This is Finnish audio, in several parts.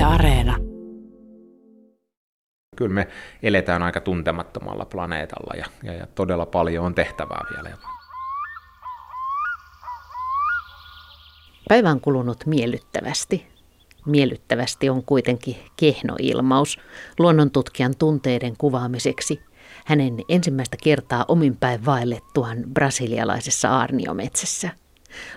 Yle Areena. Kyllä me eletään aika tuntemattomalla planeetalla ja, ja, ja todella paljon on tehtävää vielä. Päivä on kulunut miellyttävästi. Miellyttävästi on kuitenkin kehno ilmaus luonnontutkijan tunteiden kuvaamiseksi hänen ensimmäistä kertaa ominpäin vaellettuaan brasilialaisessa aarniometsässä.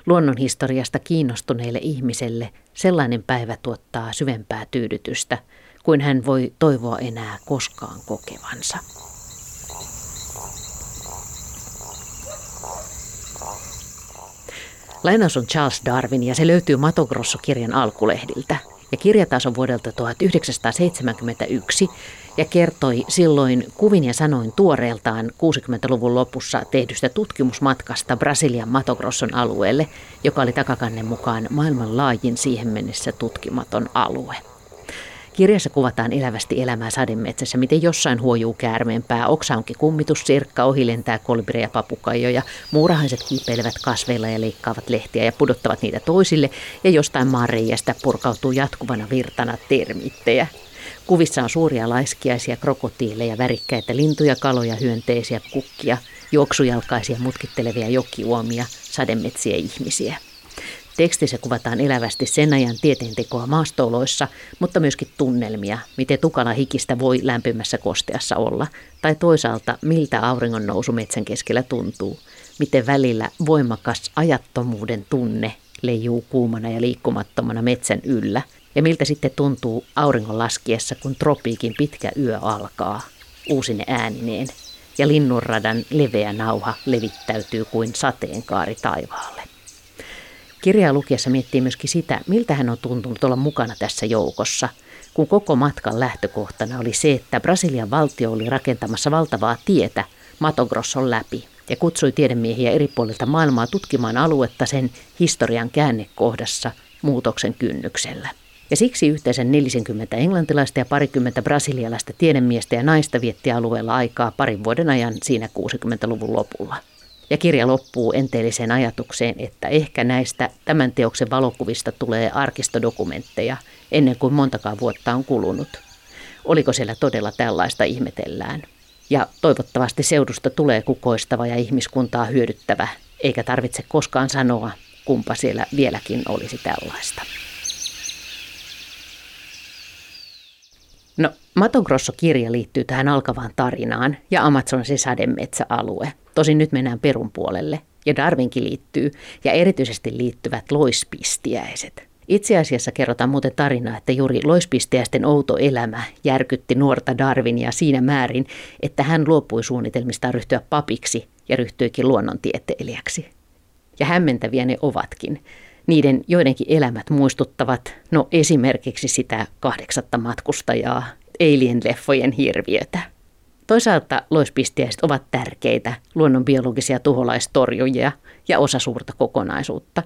Luonnonhistoriasta kiinnostuneille ihmiselle sellainen päivä tuottaa syvempää tyydytystä kuin hän voi toivoa enää koskaan kokevansa. Lainaus on Charles Darwin ja se löytyy Matogrosso-kirjan alkulehdiltä. Ja kirja on vuodelta 1971 ja kertoi silloin kuvin ja sanoin tuoreeltaan 60-luvun lopussa tehdystä tutkimusmatkasta Brasilian Matogrosson alueelle, joka oli takakannen mukaan maailman laajin siihen mennessä tutkimaton alue. Kirjassa kuvataan elävästi elämää sademetsässä, miten jossain huojuu käärmeenpää, oksa onkin kummitussirkka, ohi lentää kolibreja papukaijoja, muurahaiset kiipeilevät kasveilla ja leikkaavat lehtiä ja pudottavat niitä toisille, ja jostain maanreijästä purkautuu jatkuvana virtana termittejä. Kuvissa on suuria laiskiaisia, krokotiileja, värikkäitä lintuja, kaloja, hyönteisiä, kukkia, juoksujalkaisia, mutkittelevia jokiuomia, sademetsien ihmisiä. Tekstissä kuvataan elävästi sen ajan tieteentekoa maastooloissa, mutta myöskin tunnelmia, miten tukala hikistä voi lämpimässä kosteassa olla, tai toisaalta miltä auringon nousu metsän keskellä tuntuu, miten välillä voimakas ajattomuuden tunne leijuu kuumana ja liikkumattomana metsän yllä, ja miltä sitten tuntuu auringon laskiessa, kun tropiikin pitkä yö alkaa, uusine äänineen, ja linnunradan leveä nauha levittäytyy kuin sateenkaari taivaalle. Kirjaa lukiessa miettii myöskin sitä, miltä hän on tuntunut olla mukana tässä joukossa, kun koko matkan lähtökohtana oli se, että Brasilian valtio oli rakentamassa valtavaa tietä Matogrosson läpi ja kutsui tiedemiehiä eri puolilta maailmaa tutkimaan aluetta sen historian käännekohdassa muutoksen kynnyksellä. Ja siksi yhteensä 40 englantilaista ja parikymmentä brasilialaista tiedemiestä ja naista vietti alueella aikaa parin vuoden ajan siinä 60-luvun lopulla. Ja kirja loppuu enteelliseen ajatukseen, että ehkä näistä tämän teoksen valokuvista tulee arkistodokumentteja ennen kuin montakaan vuotta on kulunut. Oliko siellä todella tällaista ihmetellään? Ja toivottavasti seudusta tulee kukoistava ja ihmiskuntaa hyödyttävä, eikä tarvitse koskaan sanoa, kumpa siellä vieläkin olisi tällaista. No, Maton Grosso-kirja liittyy tähän alkavaan tarinaan ja Amazonin sademetsäalue. Tosin nyt mennään perun puolelle. Ja Darwinkin liittyy, ja erityisesti liittyvät loispistiäiset. Itse asiassa kerrotaan muuten tarinaa, että juuri loispistiäisten outo elämä järkytti nuorta Darwinia siinä määrin, että hän luopui suunnitelmistaan ryhtyä papiksi ja ryhtyikin luonnontieteilijäksi. Ja hämmentäviä ne ovatkin. Niiden joidenkin elämät muistuttavat, no esimerkiksi sitä kahdeksatta matkustajaa, Alien-leffojen hirviötä. Toisaalta loispistiäiset ovat tärkeitä luonnonbiologisia tuholaistorjujia ja osa suurta kokonaisuutta.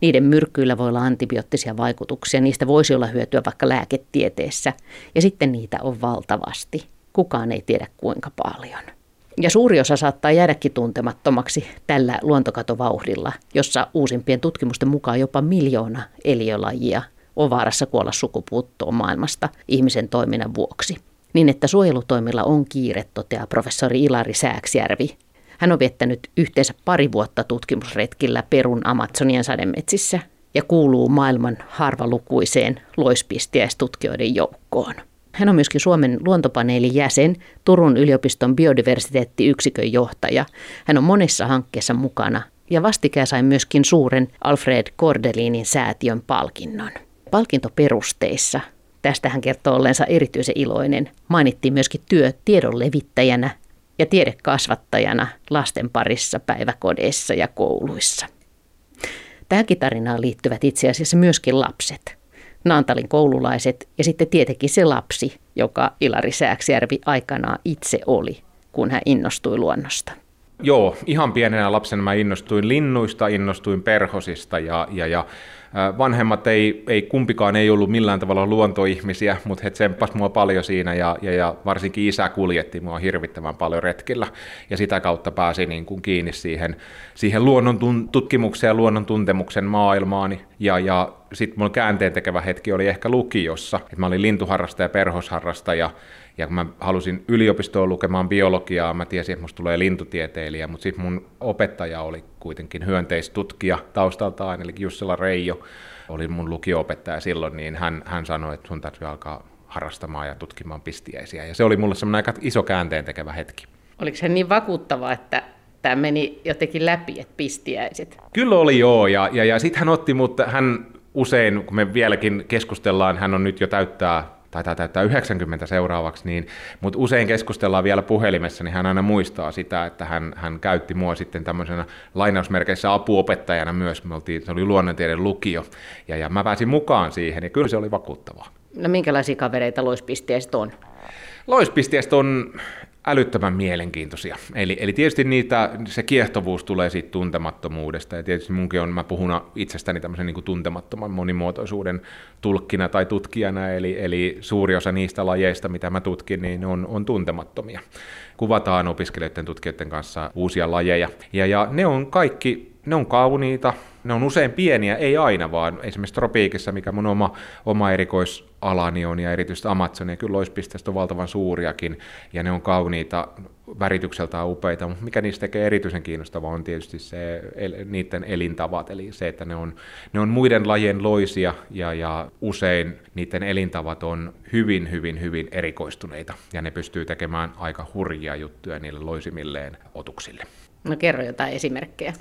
Niiden myrkkyillä voi olla antibioottisia vaikutuksia, niistä voisi olla hyötyä vaikka lääketieteessä, ja sitten niitä on valtavasti. Kukaan ei tiedä kuinka paljon. Ja suuri osa saattaa jäädäkin tuntemattomaksi tällä luontokatovauhdilla, jossa uusimpien tutkimusten mukaan jopa miljoona eliölajia on vaarassa kuolla sukupuuttoon maailmasta ihmisen toiminnan vuoksi. Niin että suojelutoimilla on kiire, toteaa professori Ilari Sääksjärvi. Hän on viettänyt yhteensä pari vuotta tutkimusretkillä Perun Amazonian sademetsissä ja kuuluu maailman harvalukuiseen loispistiäistutkijoiden joukkoon. Hän on myöskin Suomen luontopaneelin jäsen, Turun yliopiston biodiversiteettiyksikön johtaja. Hän on monessa hankkeessa mukana ja vastikään sai myöskin suuren Alfred Kordelinin säätiön palkinnon. Palkintoperusteissa, tästä hän kertoo ollensa erityisen iloinen, mainittiin myöskin työ tiedon levittäjänä ja tiedekasvattajana lasten parissa päiväkodeissa ja kouluissa. Tähänkin tarinaan liittyvät itse asiassa myöskin lapset – Naantalin koululaiset ja sitten tietenkin se lapsi, joka Ilari Sääksjärvi aikanaan itse oli, kun hän innostui luonnosta. Joo, ihan pienenä lapsena mä innostuin linnuista, innostuin perhosista ja, ja, ja Vanhemmat ei, ei kumpikaan ei ollut millään tavalla luontoihmisiä, mutta he tsemppasivat mua paljon siinä ja, ja, ja varsinkin isä kuljetti mua hirvittävän paljon retkillä. Ja sitä kautta pääsi niin kuin kiinni siihen, siihen luonnon tutkimukseen ja luonnon tuntemuksen maailmaani. Ja, ja sitten mun käänteen tekevä hetki oli ehkä lukiossa, että mä olin lintuharrastaja ja perhosharrastaja ja kun mä halusin yliopistoon lukemaan biologiaa, mä tiesin, että musta tulee lintutieteilijä, mutta sitten mun opettaja oli kuitenkin hyönteistutkija taustaltaan, eli Jussila Reijo oli mun lukio-opettaja silloin, niin hän, hän sanoi, että sun täytyy alkaa harrastamaan ja tutkimaan pistiäisiä. Ja se oli mulle semmoinen aika iso käänteen tekevä hetki. Oliko se niin vakuuttava, että tämä meni jotenkin läpi, että pistiäiset? Kyllä oli joo, ja, ja, ja sitten hän otti, mutta hän usein, kun me vieläkin keskustellaan, hän on nyt jo täyttää taitaa täyttää 90 seuraavaksi, niin, mutta usein keskustellaan vielä puhelimessa, niin hän aina muistaa sitä, että hän, hän käytti mua sitten tämmöisenä lainausmerkeissä apuopettajana myös. Me oltiin, se oli luonnontieteen lukio, ja, ja mä pääsin mukaan siihen, ja kyllä se oli vakuuttavaa. No minkälaisia kavereita loispisteistä on? Loispisteistä on älyttömän mielenkiintoisia. Eli, eli tietysti niitä, se kiehtovuus tulee siitä tuntemattomuudesta, ja tietysti munkin on, mä puhun itsestäni tämmöisen niin tuntemattoman monimuotoisuuden tulkkina tai tutkijana, eli, eli suuri osa niistä lajeista, mitä mä tutkin, niin on, on tuntemattomia. Kuvataan opiskelijoiden tutkijoiden kanssa uusia lajeja, ja, ja ne on kaikki, ne on kauniita, ne on usein pieniä, ei aina, vaan esimerkiksi tropiikissa, mikä mun oma, oma erikoisalani on, ja erityisesti Amazonia, kyllä loispisteistä on valtavan suuriakin, ja ne on kauniita, väritykseltään upeita, mutta mikä niistä tekee erityisen kiinnostavaa on tietysti se, el, niiden elintavat, eli se, että ne on, ne on muiden lajien loisia, ja, ja usein niiden elintavat on hyvin, hyvin, hyvin erikoistuneita, ja ne pystyy tekemään aika hurjia juttuja niille loisimilleen otuksille. No kerro jotain esimerkkejä.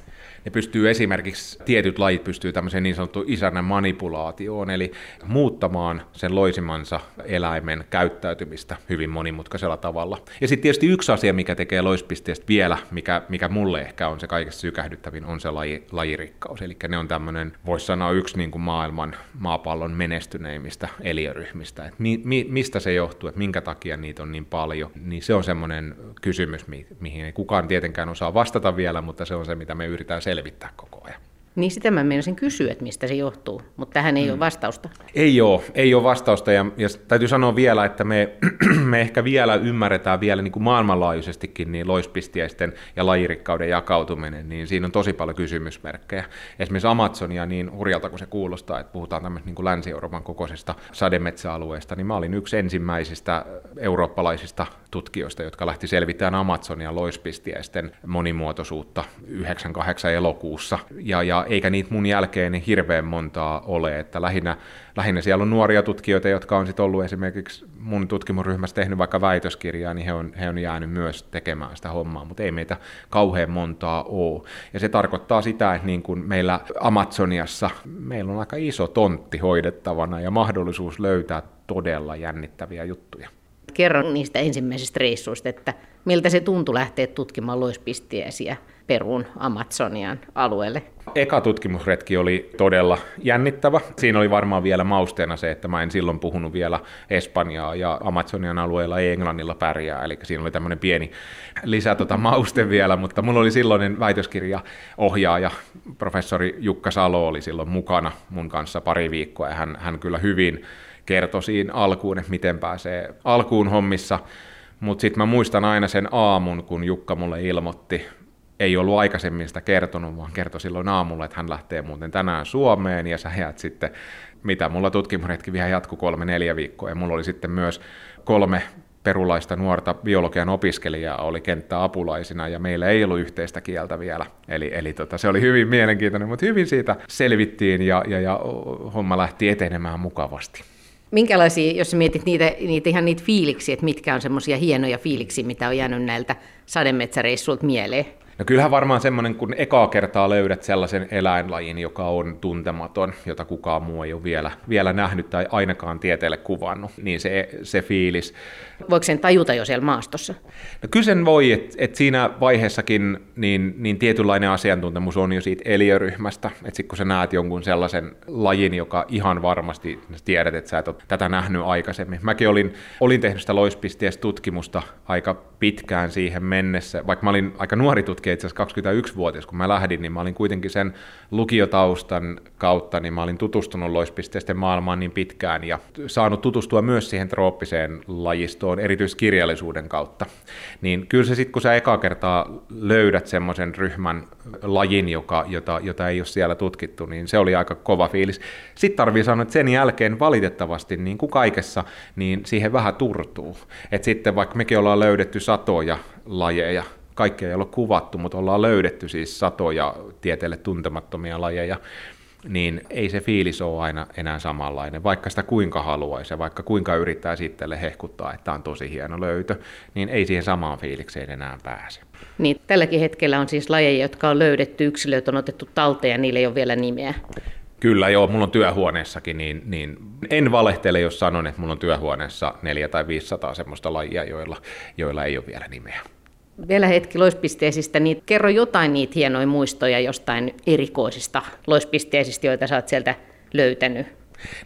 Ne pystyy esimerkiksi, tietyt lajit pystyy tämmöiseen niin sanottuun isännän manipulaatioon, eli muuttamaan sen loisimansa eläimen käyttäytymistä hyvin monimutkaisella tavalla. Ja sitten tietysti yksi asia, mikä tekee loispisteestä vielä, mikä, mikä mulle ehkä on se kaikista sykähdyttävin, on se laji, lajirikkaus. Eli ne on tämmöinen, voisi sanoa yksi niin kuin maailman, maapallon menestyneimmistä eliöryhmistä. Et mi, mi, mistä se johtuu, että minkä takia niitä on niin paljon, niin se on semmoinen kysymys, mi, mihin ei kukaan tietenkään osaa vastata vielä, mutta se on se, mitä me yritetään selvittää koko ajan. Niin sitä mä menisin kysyä, että mistä se johtuu, mutta tähän ei mm. ole vastausta. Ei ole, ei ole vastausta ja, ja täytyy sanoa vielä, että me, me ehkä vielä ymmärretään vielä niin kuin maailmanlaajuisestikin niin loispistiäisten ja lajirikkauden jakautuminen, niin siinä on tosi paljon kysymysmerkkejä. Esimerkiksi Amazonia, niin hurjalta kuin se kuulostaa, että puhutaan tämmöistä niin kuin Länsi-Euroopan kokoisesta sademetsäalueesta, niin mä olin yksi ensimmäisistä eurooppalaisista tutkijoista, jotka lähti selvittämään Amazonia loispistiäisten monimuotoisuutta 98 elokuussa. Ja, ja eikä niitä mun jälkeen hirveän montaa ole, että lähinnä, lähinnä siellä on nuoria tutkijoita, jotka on sitten ollut esimerkiksi mun tutkimusryhmässä tehnyt vaikka väitöskirjaa, niin he on, he on jäänyt myös tekemään sitä hommaa, mutta ei meitä kauhean montaa ole. Ja se tarkoittaa sitä, että niin kuin meillä Amazoniassa meillä on aika iso tontti hoidettavana ja mahdollisuus löytää todella jännittäviä juttuja. Kerron niistä ensimmäisistä reissuista, että miltä se tuntui lähteä tutkimaan loispistiäisiä Perun Amazonian alueelle? Eka tutkimusretki oli todella jännittävä. Siinä oli varmaan vielä mausteena se, että mä en silloin puhunut vielä Espanjaa ja Amazonian alueella ei Englannilla pärjää, eli siinä oli tämmöinen pieni lisä tota mauste vielä, mutta mulla oli silloinen väitöskirjaohjaaja, professori Jukka Salo oli silloin mukana mun kanssa pari viikkoa ja hän, hän kyllä hyvin kertoi siinä alkuun, että miten pääsee alkuun hommissa. Mutta sitten mä muistan aina sen aamun, kun Jukka mulle ilmoitti, ei ollut aikaisemmin sitä kertonut, vaan kertoi silloin aamulla, että hän lähtee muuten tänään Suomeen ja sä jäät sitten, mitä mulla tutkimusretki vielä jatku kolme-neljä viikkoa ja mulla oli sitten myös kolme perulaista nuorta biologian opiskelijaa oli kenttäapulaisina ja meillä ei ollut yhteistä kieltä vielä. Eli, eli tota, se oli hyvin mielenkiintoinen, mutta hyvin siitä selvittiin ja, ja, ja homma lähti etenemään mukavasti. Minkälaisia, jos mietit niitä, niitä ihan niitä fiiliksiä, että mitkä on semmoisia hienoja fiiliksiä, mitä on jäänyt näiltä sademetsäreissuilta mieleen? No kyllähän varmaan semmoinen, kun ekaa kertaa löydät sellaisen eläinlajin, joka on tuntematon, jota kukaan muu ei ole vielä, vielä nähnyt tai ainakaan tieteelle kuvannut, niin se, se fiilis. Voiko sen tajuta jo siellä maastossa? No kyllä sen voi, että et siinä vaiheessakin niin, niin tietynlainen asiantuntemus on jo siitä eliöryhmästä, että sitten kun sä näet jonkun sellaisen lajin, joka ihan varmasti tiedät, että sä et ole tätä nähnyt aikaisemmin. Mäkin olin, olin tehnyt sitä loispisteessä tutkimusta aika pitkään siihen mennessä, vaikka mä olin aika nuori tutkija, itse asiassa 21-vuotias, kun mä lähdin, niin mä olin kuitenkin sen lukiotaustan kautta, niin mä olin tutustunut loispisteisten maailmaan niin pitkään ja saanut tutustua myös siihen trooppiseen lajistoon erityiskirjallisuuden kautta. Niin kyllä se sitten, kun sä eka kertaa löydät semmoisen ryhmän lajin, joka, jota, jota ei ole siellä tutkittu, niin se oli aika kova fiilis. Sitten tarvii sanoa, että sen jälkeen valitettavasti, niin kuin kaikessa, niin siihen vähän turtuu. Et sitten vaikka mekin ollaan löydetty satoja lajeja, kaikkea ei ole kuvattu, mutta ollaan löydetty siis satoja tieteelle tuntemattomia lajeja, niin ei se fiilis ole aina enää samanlainen, vaikka sitä kuinka haluaisi ja vaikka kuinka yrittää sitten hehkuttaa, että on tosi hieno löytö, niin ei siihen samaan fiilikseen enää pääse. Niin, tälläkin hetkellä on siis lajeja, jotka on löydetty, yksilöt on otettu talteen ja niillä ei ole vielä nimeä. Kyllä joo, mulla on työhuoneessakin, niin, niin en valehtele, jos sanon, että mulla on työhuoneessa neljä tai 500 semmoista lajia, joilla, joilla ei ole vielä nimeä. Vielä hetki loispisteisistä, niin kerro jotain niitä hienoja muistoja jostain erikoisista loispisteisistä, joita sä oot sieltä löytänyt.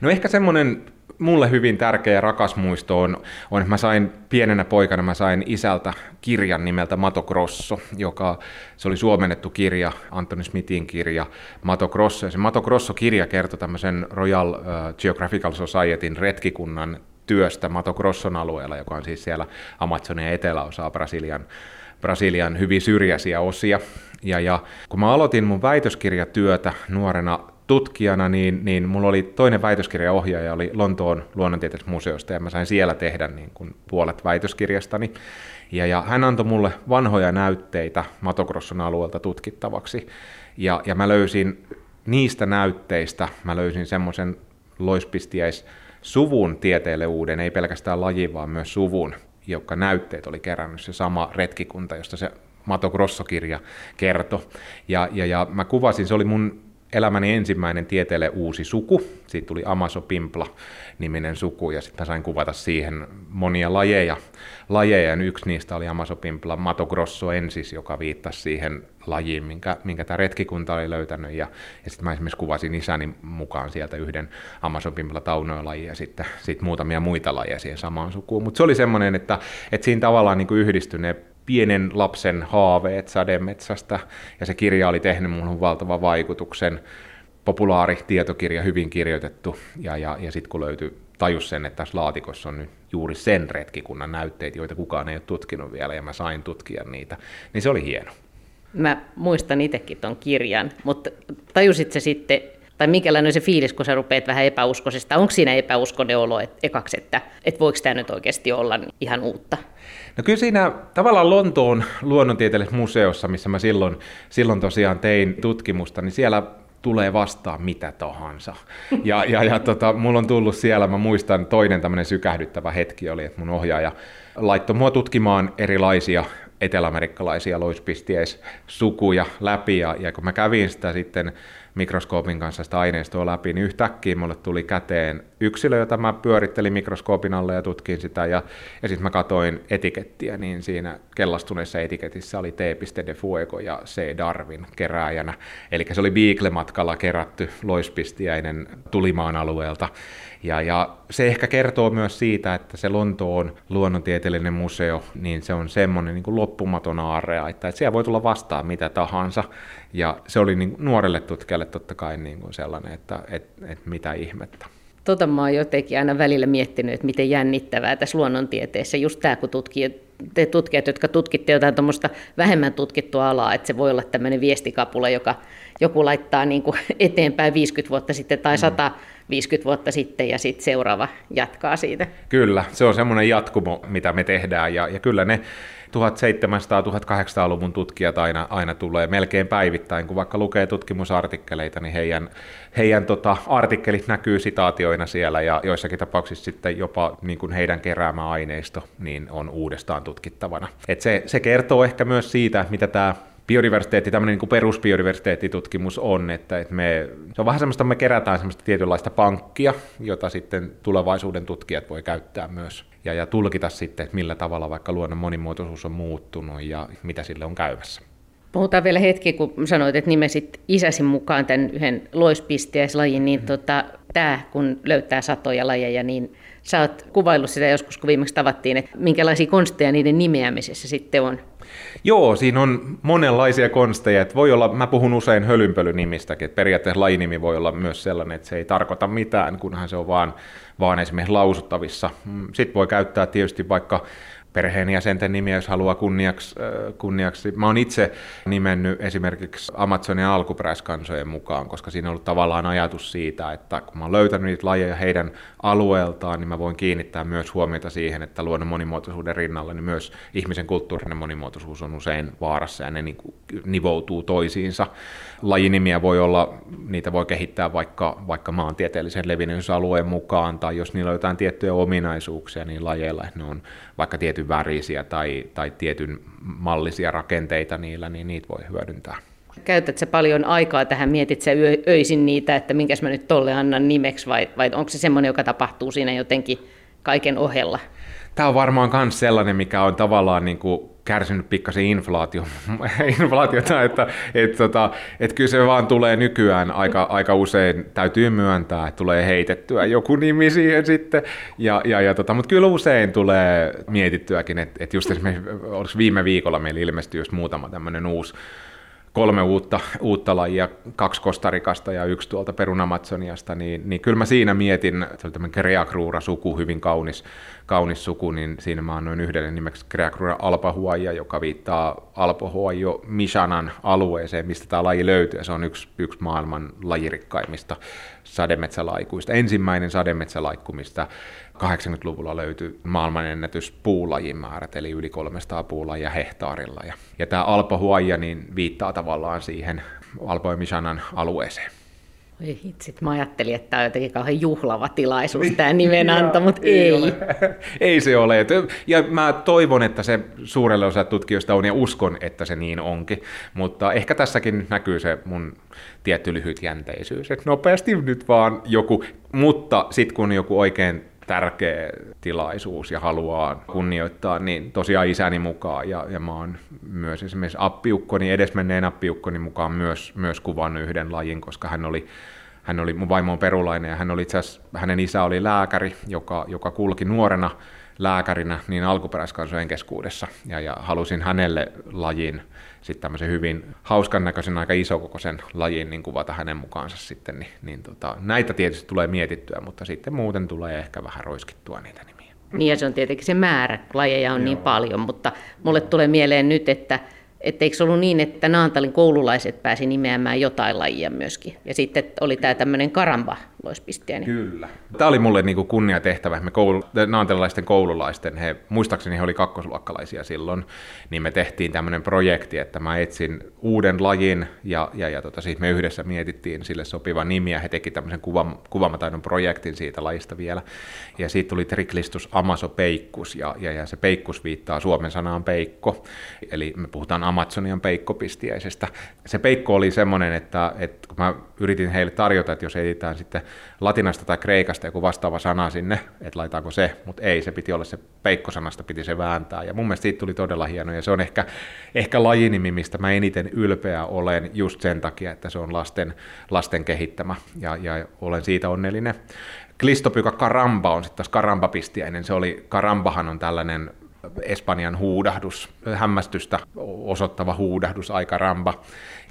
No ehkä semmoinen mulle hyvin tärkeä ja rakas muisto on, on, että mä sain pienenä poikana, mä sain isältä kirjan nimeltä Mato Grosso, joka se oli suomennettu kirja, Anthony Smithin kirja Mato Grosso. Ja se Mato Grosso-kirja kertoi tämmöisen Royal uh, Geographical Societyn retkikunnan työstä Mato Grosson alueella, joka on siis siellä Amazonin eteläosaa Brasilian, Brasilian hyvin syrjäisiä osia. Ja, ja kun mä aloitin mun väitöskirjatyötä nuorena tutkijana, niin, niin mulla oli toinen väitöskirjaohjaaja, oli Lontoon luonnontieteellisestä museosta, ja mä sain siellä tehdä niin kuin puolet väitöskirjastani. Ja, ja hän antoi mulle vanhoja näytteitä Matogrosson alueelta tutkittavaksi, ja, ja mä löysin niistä näytteistä, mä löysin semmoisen loispistiäis suvun tieteelle uuden, ei pelkästään laji, vaan myös suvun, joka näytteet oli kerännyt se sama retkikunta, josta se Mato Grosso-kirja kertoi. Ja, ja, ja mä kuvasin, se oli mun elämäni ensimmäinen tieteelle uusi suku. Siitä tuli Amasopimpla-niminen suku ja sitten sain kuvata siihen monia lajeja. lajeja. Ja yksi niistä oli Amasopimpla Mato Grosso ensis, joka viittasi siihen lajiin, minkä, minkä tämä retkikunta oli löytänyt. Ja, ja sitten mä esimerkiksi kuvasin isäni mukaan sieltä yhden Amasopimpla taunoilajia ja sitten sit muutamia muita lajeja siihen samaan sukuun. Mutta se oli semmoinen, että, että siinä tavallaan niin yhdistyi ne pienen lapsen haaveet sademetsästä, ja se kirja oli tehnyt minuun valtavan vaikutuksen. Populaari tietokirja, hyvin kirjoitettu, ja, ja, ja sitten kun löytyi, tajus sen, että tässä laatikossa on nyt juuri sen retkikunnan näytteet, joita kukaan ei ole tutkinut vielä, ja mä sain tutkia niitä, niin se oli hieno. Mä muistan itsekin tuon kirjan, mutta tajusit se sitten tai minkälainen se fiilis, kun sä rupeat vähän epäuskoisesta, onko siinä epäuskoinen olo et, ekaksi, että et voiko tämä nyt oikeasti olla ihan uutta? No kyllä siinä tavallaan Lontoon luonnontieteellisessä museossa, missä mä silloin, silloin tosiaan tein tutkimusta, niin siellä tulee vastaan mitä tahansa. Ja, ja, ja tota, mulla on tullut siellä, mä muistan toinen tämmöinen sykähdyttävä hetki oli, että mun ohjaaja laittoi mua tutkimaan erilaisia eteläamerikkalaisia loispistiäissukuja läpi, ja, ja kun mä kävin sitä sitten mikroskoopin kanssa sitä aineistoa läpi, niin yhtäkkiä mulle tuli käteen yksilö, jota mä pyörittelin mikroskoopin alle ja tutkin sitä, ja, ja sitten mä katoin etikettiä, niin siinä kellastuneessa etiketissä oli T. de Fuego ja C. Darwin kerääjänä, eli se oli Beagle-matkalla kerätty loispistiäinen tulimaan alueelta, ja, ja se ehkä kertoo myös siitä, että se Lontoon luonnontieteellinen museo, niin se on semmoinen niin kuin loppumaton aarea, että, että siellä voi tulla vastaan mitä tahansa. Ja se oli niin nuorelle tutkijalle totta kai niin kuin sellainen, että, että, että mitä ihmettä. Tota mä oon jotenkin aina välillä miettinyt, että miten jännittävää tässä luonnontieteessä, just tämä kun tutkijat, te tutkijat, jotka tutkitte jotain tuommoista vähemmän tutkittua alaa, että se voi olla tämmöinen viestikapula, joka joku laittaa niin kuin eteenpäin 50 vuotta sitten tai 150 vuotta sitten ja sitten seuraava jatkaa siitä. Kyllä, se on semmoinen jatkumo, mitä me tehdään ja, ja kyllä ne 1700-1800-luvun tutkijat aina, aina tulee melkein päivittäin, kun vaikka lukee tutkimusartikkeleita, niin heidän, heidän tota, artikkelit näkyy sitaatioina siellä ja joissakin tapauksissa sitten jopa niin kuin heidän keräämä aineisto niin on uudestaan tutkittavana. Et se, se kertoo ehkä myös siitä, mitä tämä biodiversiteetti, tämmöinen niin perusbiodiversiteettitutkimus on, että, että me, se on vähän semmoista, me kerätään semmoista tietynlaista pankkia, jota sitten tulevaisuuden tutkijat voi käyttää myös ja, ja tulkita sitten, että millä tavalla vaikka luonnon monimuotoisuus on muuttunut ja mitä sille on käymässä. Puhutaan vielä hetki, kun sanoit, että nimesit isäsi mukaan tämän yhden loispistiäislajin, niin mm. tota, tämä, kun löytää satoja lajeja, niin sä oot kuvaillut sitä joskus, kun viimeksi tavattiin, että minkälaisia konsteja niiden nimeämisessä sitten on. Joo, siinä on monenlaisia konsteja. Että voi olla, mä puhun usein hölynpölynimistäkin, että periaatteessa lajinimi voi olla myös sellainen, että se ei tarkoita mitään, kunhan se on vaan, vaan esimerkiksi lausuttavissa. Mm, Sitten voi käyttää tietysti vaikka perheenjäsenten nimiä, jos haluaa kunniaksi. kunniaksi. Mä oon itse nimennyt esimerkiksi Amazonin alkuperäiskansojen mukaan, koska siinä on ollut tavallaan ajatus siitä, että kun mä oon löytänyt niitä lajeja heidän alueeltaan, niin mä voin kiinnittää myös huomiota siihen, että luonnon monimuotoisuuden rinnalla niin myös ihmisen kulttuurinen monimuotoisuus on usein vaarassa ja ne niin nivoutuu toisiinsa. Lajinimiä voi olla, niitä voi kehittää vaikka, vaikka maantieteellisen levinnysalueen mukaan, tai jos niillä on jotain tiettyjä ominaisuuksia niin lajeilla, ne on vaikka tietyn värisiä tai, tai tietyn mallisia rakenteita niillä, niin niitä voi hyödyntää. Käytät sä paljon aikaa tähän, mietit sä öisin niitä, että minkäs mä nyt tolle annan nimeksi, vai, vai onko se semmoinen, joka tapahtuu siinä jotenkin kaiken ohella? Tämä on varmaan myös sellainen, mikä on tavallaan niin kuin kärsinyt pikkasen inflaatio, inflaatiota, että et, tota, et kyllä se vaan tulee nykyään aika, aika usein, täytyy myöntää, että tulee heitettyä joku nimi siihen sitten, ja, ja, ja tota, mutta kyllä usein tulee mietittyäkin, että et just esimerkiksi viime viikolla meillä ilmestyi just muutama tämmöinen uusi kolme uutta, uutta lajia, kaksi Kostarikasta ja yksi tuolta Perun Amazoniasta, niin, niin kyllä mä siinä mietin, se oli tämmöinen Kreakruura-suku, hyvin kaunis, kaunis suku, niin siinä mä annoin yhdelle nimeksi Kreakruura alpahuaja, joka viittaa alpahuajo Mishanan alueeseen, mistä tämä laji löytyy, ja se on yksi, yksi maailman lajirikkaimmista sademetsälaikuista. Ensimmäinen sademetsälaikku, mistä 80-luvulla löytyi maailmanennätys puulajin määrät, eli yli 300 puulajia hehtaarilla. Ja, ja tämä Alpo Huaja niin viittaa tavallaan siihen Alpo Mishanan alueeseen. Oi hitsit, mä ajattelin, että tämä on jotenkin kauhean juhlava tilaisuus tämä nimenanto, mutta ei. Ei, ei se ole. Ja mä toivon, että se suurelle osa tutkijoista on ja uskon, että se niin onkin. Mutta ehkä tässäkin näkyy se mun tietty lyhytjänteisyys, että nopeasti nyt vaan joku, mutta sitten kun joku oikein tärkeä tilaisuus ja haluaa kunnioittaa, niin tosiaan isäni mukaan ja, ja mä oon myös esimerkiksi appiukkoni, edesmenneen appiukkoni mukaan myös, myös kuvannut yhden lajin, koska hän oli hän oli mun vaimo on perulainen ja hän oli itse hänen isä oli lääkäri, joka, joka kulki nuorena lääkärinä niin alkuperäiskansojen keskuudessa ja, ja halusin hänelle lajin sitten tämmöisen hyvin hauskan näköisen, aika isokokoisen lajin niin kuvata hänen mukaansa sitten, niin, niin tota, näitä tietysti tulee mietittyä, mutta sitten muuten tulee ehkä vähän roiskittua niitä nimiä. Niin ja se on tietenkin se määrä, lajeja on niin Joo. niin paljon, mutta mulle tulee mieleen nyt, että että eikö ollut niin, että Naantalin koululaiset pääsi nimeämään jotain lajia myöskin. Ja sitten oli tämä tämmöinen karamba loispistiäinen. Kyllä. Tämä oli mulle niin kunniatehtävä. Me koulu, naantelilaisten koululaisten, he, muistaakseni he oli kakkosluokkalaisia silloin, niin me tehtiin tämmöinen projekti, että mä etsin uuden lajin ja, ja, ja tota, siis me yhdessä mietittiin sille sopiva nimi ja he teki tämmöisen kuva, kuvamataidon projektin siitä lajista vielä. Ja siitä tuli triklistus Amaso peikkus ja, ja, ja se peikkus viittaa suomen sanaan peikko, eli me puhutaan Amazonian peikkopistiäisestä. Se peikko oli semmoinen, että, että kun mä yritin heille tarjota, että jos etsitään sitten latinasta tai kreikasta joku vastaava sana sinne, että laitaanko se, mutta ei, se piti olla se peikkosanasta, piti se vääntää. Ja mun mielestä siitä tuli todella hieno, ja se on ehkä, ehkä lajinimi, mistä mä eniten ylpeä olen just sen takia, että se on lasten, lasten kehittämä, ja, ja olen siitä onnellinen. Klistopyka karamba on sitten taas karambapistiäinen. Se oli, karambahan on tällainen Espanjan huudahdus, hämmästystä osoittava huudahdus, aika ramba.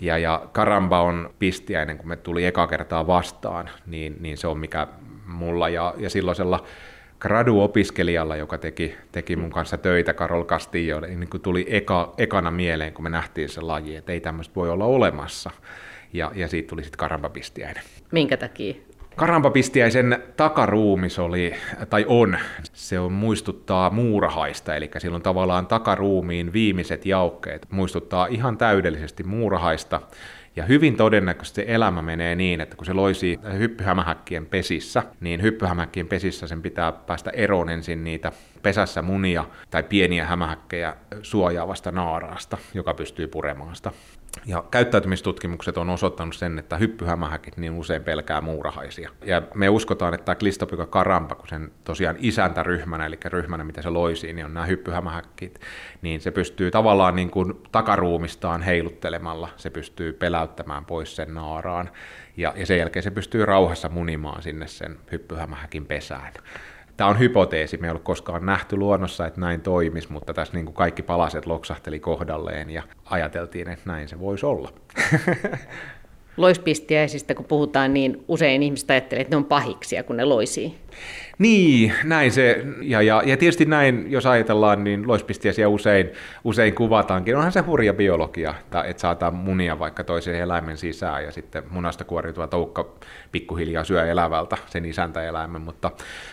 Ja, ja karamba on pistiäinen, kun me tuli eka kertaa vastaan, niin, niin se on mikä mulla ja, ja silloisella gradu-opiskelijalla, joka teki, teki mun kanssa töitä, Karol Castillo, niin kuin tuli eka, ekana mieleen, kun me nähtiin se laji, että ei tämmöistä voi olla olemassa. Ja, ja siitä tuli sitten karambapistiäinen. Minkä takia? Karampapistiäisen takaruumis oli, tai on, se on muistuttaa muurahaista, eli silloin tavallaan takaruumiin viimeiset jaukkeet muistuttaa ihan täydellisesti muurahaista, ja hyvin todennäköisesti se elämä menee niin, että kun se loisi hyppyhämähäkkien pesissä, niin hyppyhämähäkkien pesissä sen pitää päästä eroon ensin niitä pesässä munia tai pieniä hämähäkkejä suojaavasta naaraasta, joka pystyy puremaan sitä. Ja käyttäytymistutkimukset on osoittanut sen, että hyppyhämähäkit niin usein pelkää muurahaisia. Ja me uskotaan, että tämä Klistopyka karampa, kun sen tosiaan isäntäryhmänä, eli ryhmänä, mitä se loisi, niin on nämä hyppyhämähäkit, niin se pystyy tavallaan niin kuin takaruumistaan heiluttelemalla, se pystyy peläyttämään pois sen naaraan. Ja, ja sen jälkeen se pystyy rauhassa munimaan sinne sen hyppyhämähäkin pesään tämä on hypoteesi, me ei ole koskaan nähty luonnossa, että näin toimisi, mutta tässä niin kuin kaikki palaset loksahteli kohdalleen ja ajateltiin, että näin se voisi olla. Loispistiäisistä kun puhutaan, niin usein ihmiset ajattelee, että ne on pahiksia, kun ne loisii. Niin, näin se, ja, ja, ja tietysti näin, jos ajatellaan, niin loispistiäisiä usein, usein kuvataankin. Onhan se hurja biologia, että saattaa munia vaikka toisen eläimen sisään, ja sitten munasta kuoriutuva toukka pikkuhiljaa syö elävältä sen isäntäeläimen, mutta,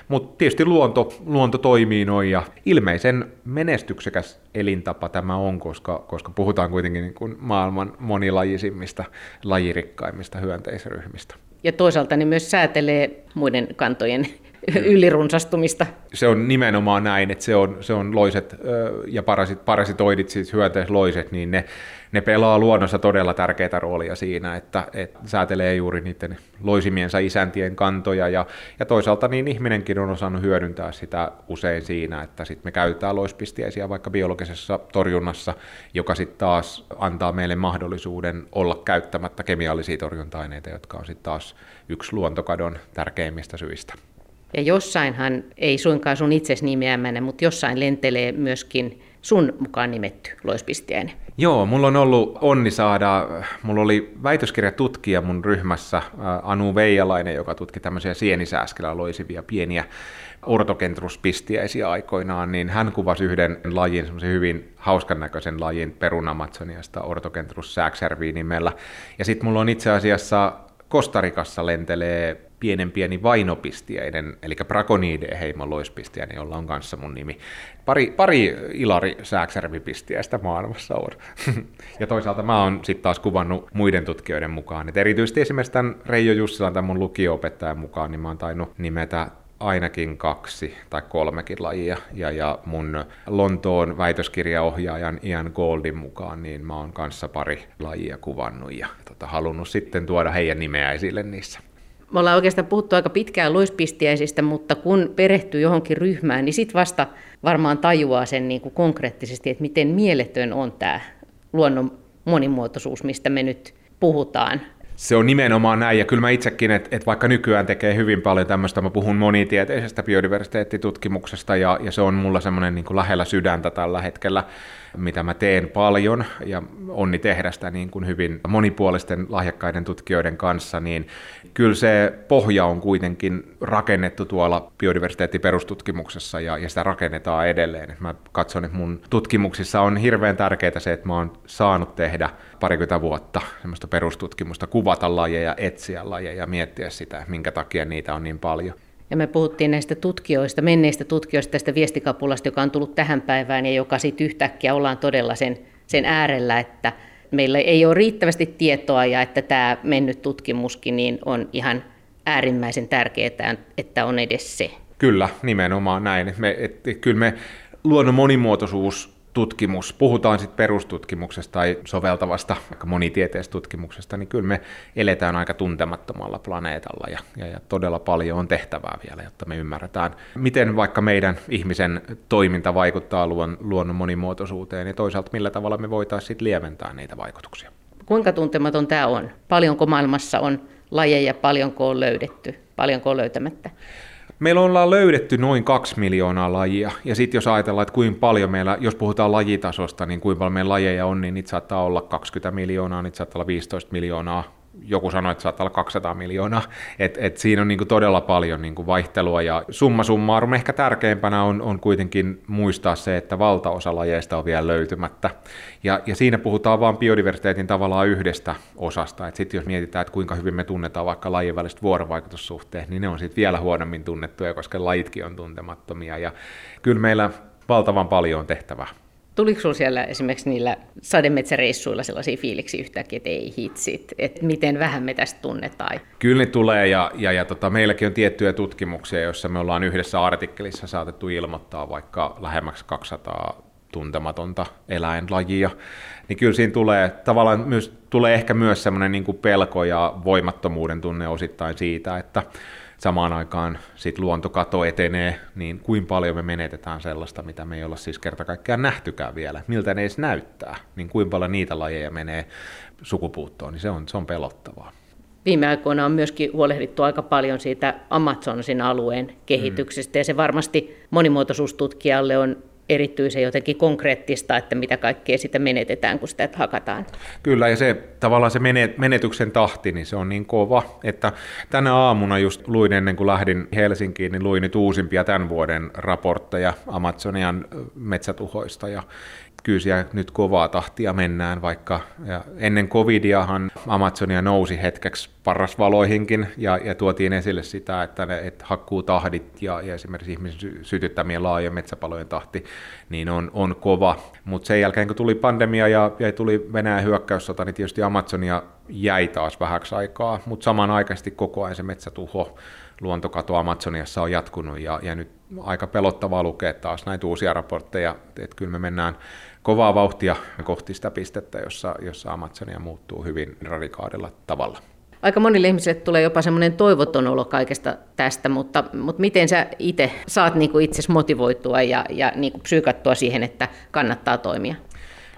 mutta tietysti luonto, luonto toimii noin, ja ilmeisen menestyksekäs elintapa tämä on, koska, koska puhutaan kuitenkin niin kuin maailman monilajisimmista, lajirikkaimmista hyönteisryhmistä. Ja toisaalta ne myös säätelee muiden kantojen ylirunsastumista. Se on nimenomaan näin, että se on, se on loiset ja parasit, parasitoidit, siis hyönteisloiset, niin ne, ne pelaa luonnossa todella tärkeää roolia siinä, että, että säätelee juuri niiden loisimiensa isäntien kantoja ja, ja toisaalta niin ihminenkin on osannut hyödyntää sitä usein siinä, että sitten me käytetään loispistiäisiä vaikka biologisessa torjunnassa, joka sitten taas antaa meille mahdollisuuden olla käyttämättä kemiallisia torjunta-aineita, jotka on sitten taas yksi luontokadon tärkeimmistä syistä. Ja jossainhan, ei suinkaan sun itses nimeämänä, mutta jossain lentelee myöskin sun mukaan nimetty loispistiäinen. Joo, mulla on ollut onni saada, mulla oli väitöskirjatutkija mun ryhmässä, Anu Veijalainen, joka tutki tämmöisiä sienisääskelä loisivia pieniä ortokentruspistiäisiä aikoinaan, niin hän kuvasi yhden lajin, semmoisen hyvin hauskan näköisen lajin Perunamatsoniasta Ortokentrus nimellä. Ja sitten mulla on itse asiassa Kostarikassa lentelee pienen pieni vainopistiäinen, eli Braconidea heimoloispistiäinen, jolla on kanssa mun nimi. Pari, pari Ilari Sääksärvipistiäistä maailmassa on. ja toisaalta mä oon sitten taas kuvannut muiden tutkijoiden mukaan. Et erityisesti esimerkiksi tämän Reijo Jussilan, tämän mun lukio-opettajan mukaan, niin mä oon tainnut nimetä ainakin kaksi tai kolmekin lajia. Ja, ja mun Lontoon väitöskirjaohjaajan Ian Goldin mukaan, niin mä oon kanssa pari lajia kuvannut ja tota, halunnut sitten tuoda heidän nimeä esille niissä. Me ollaan oikeastaan puhuttu aika pitkään loispistiäisistä, mutta kun perehtyy johonkin ryhmään, niin sitten vasta varmaan tajuaa sen niin kuin konkreettisesti, että miten mieletön on tämä luonnon monimuotoisuus, mistä me nyt puhutaan. Se on nimenomaan näin, ja kyllä mä itsekin, että, että vaikka nykyään tekee hyvin paljon tämmöistä, mä puhun monitieteisestä biodiversiteettitutkimuksesta, ja, ja se on mulla semmoinen niin lähellä sydäntä tällä hetkellä, mitä mä teen paljon, ja onni tehdä sitä niin kuin hyvin monipuolisten lahjakkaiden tutkijoiden kanssa, niin kyllä se pohja on kuitenkin rakennettu tuolla biodiversiteettiperustutkimuksessa, ja, ja sitä rakennetaan edelleen. Mä katson, että mun tutkimuksissa on hirveän tärkeää se, että mä oon saanut tehdä parikymmentä vuotta semmoista perustutkimusta, kuvata lajeja, etsiä lajeja ja miettiä sitä, minkä takia niitä on niin paljon. Ja me puhuttiin näistä tutkijoista, menneistä tutkijoista, tästä viestikapulasta, joka on tullut tähän päivään ja joka sitten yhtäkkiä ollaan todella sen, sen äärellä, että meillä ei ole riittävästi tietoa ja että tämä mennyt tutkimuskin niin on ihan äärimmäisen tärkeää, että on edes se. Kyllä, nimenomaan näin. Me, et, kyllä me luonnon monimuotoisuus tutkimus, puhutaan sitten perustutkimuksesta tai soveltavasta, monitieteestä tutkimuksesta, niin kyllä me eletään aika tuntemattomalla planeetalla ja, ja, ja todella paljon on tehtävää vielä, jotta me ymmärretään, miten vaikka meidän ihmisen toiminta vaikuttaa luon, luonnon monimuotoisuuteen ja toisaalta millä tavalla me voitaisiin sitten lieventää niitä vaikutuksia. Kuinka tuntematon tämä on? Paljonko maailmassa on lajeja, paljonko on löydetty, paljonko on löytämättä? Meillä ollaan löydetty noin kaksi miljoonaa lajia, ja sitten jos ajatellaan, että kuinka paljon meillä, jos puhutaan lajitasosta, niin kuinka paljon meillä lajeja on, niin niitä saattaa olla 20 miljoonaa, niitä saattaa olla 15 miljoonaa, joku sanoi, että saattaa olla 200 miljoonaa, että et siinä on niinku todella paljon niinku vaihtelua ja summa summarum ehkä tärkeimpänä on, on kuitenkin muistaa se, että valtaosa lajeista on vielä löytymättä. Ja, ja siinä puhutaan vain biodiversiteetin tavallaan yhdestä osasta, sitten jos mietitään, että kuinka hyvin me tunnetaan vaikka lajien väliset vuorovaikutussuhteet, niin ne on sitten vielä huonommin tunnettuja, koska lajitkin on tuntemattomia. Ja kyllä meillä valtavan paljon on tehtävää. Tuliko sinulla siellä esimerkiksi niillä sademetsäreissuilla sellaisia fiiliksi yhtäkkiä, että ei hitsit, että miten vähän me tästä tunnetaan? Kyllä ne tulee ja, ja, ja tota, meilläkin on tiettyjä tutkimuksia, joissa me ollaan yhdessä artikkelissa saatettu ilmoittaa vaikka lähemmäksi 200 tuntematonta eläinlajia, niin kyllä siinä tulee tavallaan myös, tulee ehkä myös semmoinen niin pelko ja voimattomuuden tunne osittain siitä, että samaan aikaan sit luontokato etenee, niin kuin paljon me menetetään sellaista, mitä me ei olla siis kerta kaikkiaan nähtykään vielä, miltä ne edes näyttää, niin kuin paljon niitä lajeja menee sukupuuttoon, niin se on, se on pelottavaa. Viime aikoina on myöskin huolehdittu aika paljon siitä Amazonasin alueen kehityksestä, mm. ja se varmasti monimuotoisuustutkijalle on erityisen jotenkin konkreettista, että mitä kaikkea sitä menetetään, kun sitä hakataan. Kyllä, ja se tavallaan se menetyksen tahti, niin se on niin kova, että tänä aamuna just luin ennen kuin lähdin Helsinkiin, niin luin nyt uusimpia tämän vuoden raportteja Amazonian metsätuhoista, ja kyllä nyt kovaa tahtia mennään, vaikka ja ennen covidiahan Amazonia nousi hetkeksi parasvaloihinkin ja, ja tuotiin esille sitä, että, ne, että tahdit ja, ja esimerkiksi ihmisen sytyttämien laajojen metsäpalojen tahti niin on, on kova. Mutta sen jälkeen kun tuli pandemia ja, ja tuli Venäjän hyökkäyssota, niin tietysti Amazonia jäi taas vähäksi aikaa, mutta samanaikaisesti koko ajan se metsätuho luontokato Amazoniassa on jatkunut ja, ja nyt aika pelottavaa lukea taas näitä uusia raportteja, että kyllä me mennään kovaa vauhtia kohti sitä pistettä, jossa, jossa Amazonia muuttuu hyvin radikaalilla tavalla. Aika monille ihmisille tulee jopa semmoinen toivoton olo kaikesta tästä, mutta, mutta miten sä itse saat niin kuin itsesi motivoitua ja, ja niin kuin psyykattua siihen, että kannattaa toimia?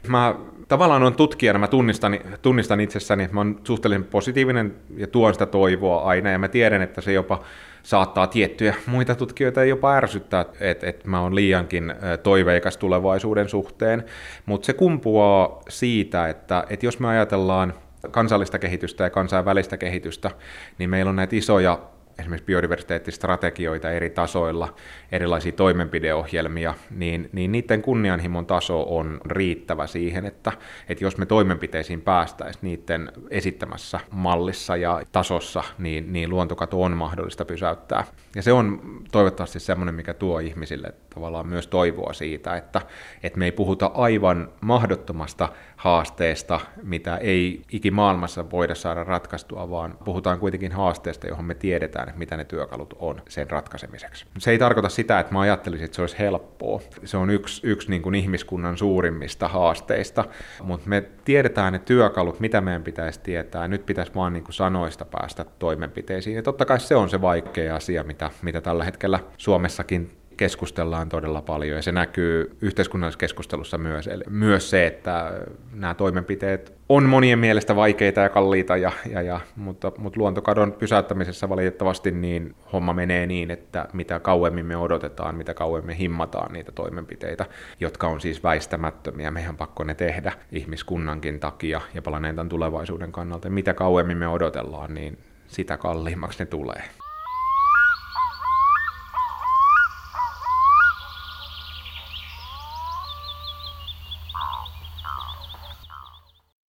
Mä tavallaan on tutkijana, mä tunnistan, tunnistan itsessäni, mä oon suhteellisen positiivinen ja tuon sitä toivoa aina, ja mä tiedän, että se jopa saattaa tiettyjä muita tutkijoita jopa ärsyttää, että, että mä oon liiankin toiveikas tulevaisuuden suhteen, mutta se kumpuaa siitä, että, että jos me ajatellaan kansallista kehitystä ja kansainvälistä kehitystä, niin meillä on näitä isoja esimerkiksi biodiversiteettistrategioita eri tasoilla, erilaisia toimenpideohjelmia, niin, niin niiden kunnianhimon taso on riittävä siihen, että, että jos me toimenpiteisiin päästäisiin niiden esittämässä mallissa ja tasossa, niin, niin luontokato on mahdollista pysäyttää. Ja se on toivottavasti semmoinen, mikä tuo ihmisille tavallaan myös toivoa siitä, että, että me ei puhuta aivan mahdottomasta haasteesta, mitä ei ikimaailmassa voida saada ratkaistua, vaan puhutaan kuitenkin haasteesta, johon me tiedetään, että mitä ne työkalut on sen ratkaisemiseksi. Se ei tarkoita sitä, että mä ajattelisin, että se olisi helppoa. Se on yksi, yksi niin kuin ihmiskunnan suurimmista haasteista, mutta me tiedetään ne työkalut, mitä meidän pitäisi tietää. Nyt pitäisi vaan niin kuin sanoista päästä toimenpiteisiin. Ja totta kai se on se vaikea asia, mitä, mitä tällä hetkellä Suomessakin keskustellaan todella paljon ja se näkyy yhteiskunnallisessa keskustelussa myös. Eli myös se, että nämä toimenpiteet on monien mielestä vaikeita ja kalliita, ja, ja, ja, mutta, mutta luontokadon pysäyttämisessä valitettavasti niin homma menee niin, että mitä kauemmin me odotetaan, mitä kauemmin himmataan niitä toimenpiteitä, jotka on siis väistämättömiä, meidän pakko ne tehdä ihmiskunnankin takia ja planeetan tulevaisuuden kannalta. Mitä kauemmin me odotellaan, niin sitä kalliimmaksi ne tulee.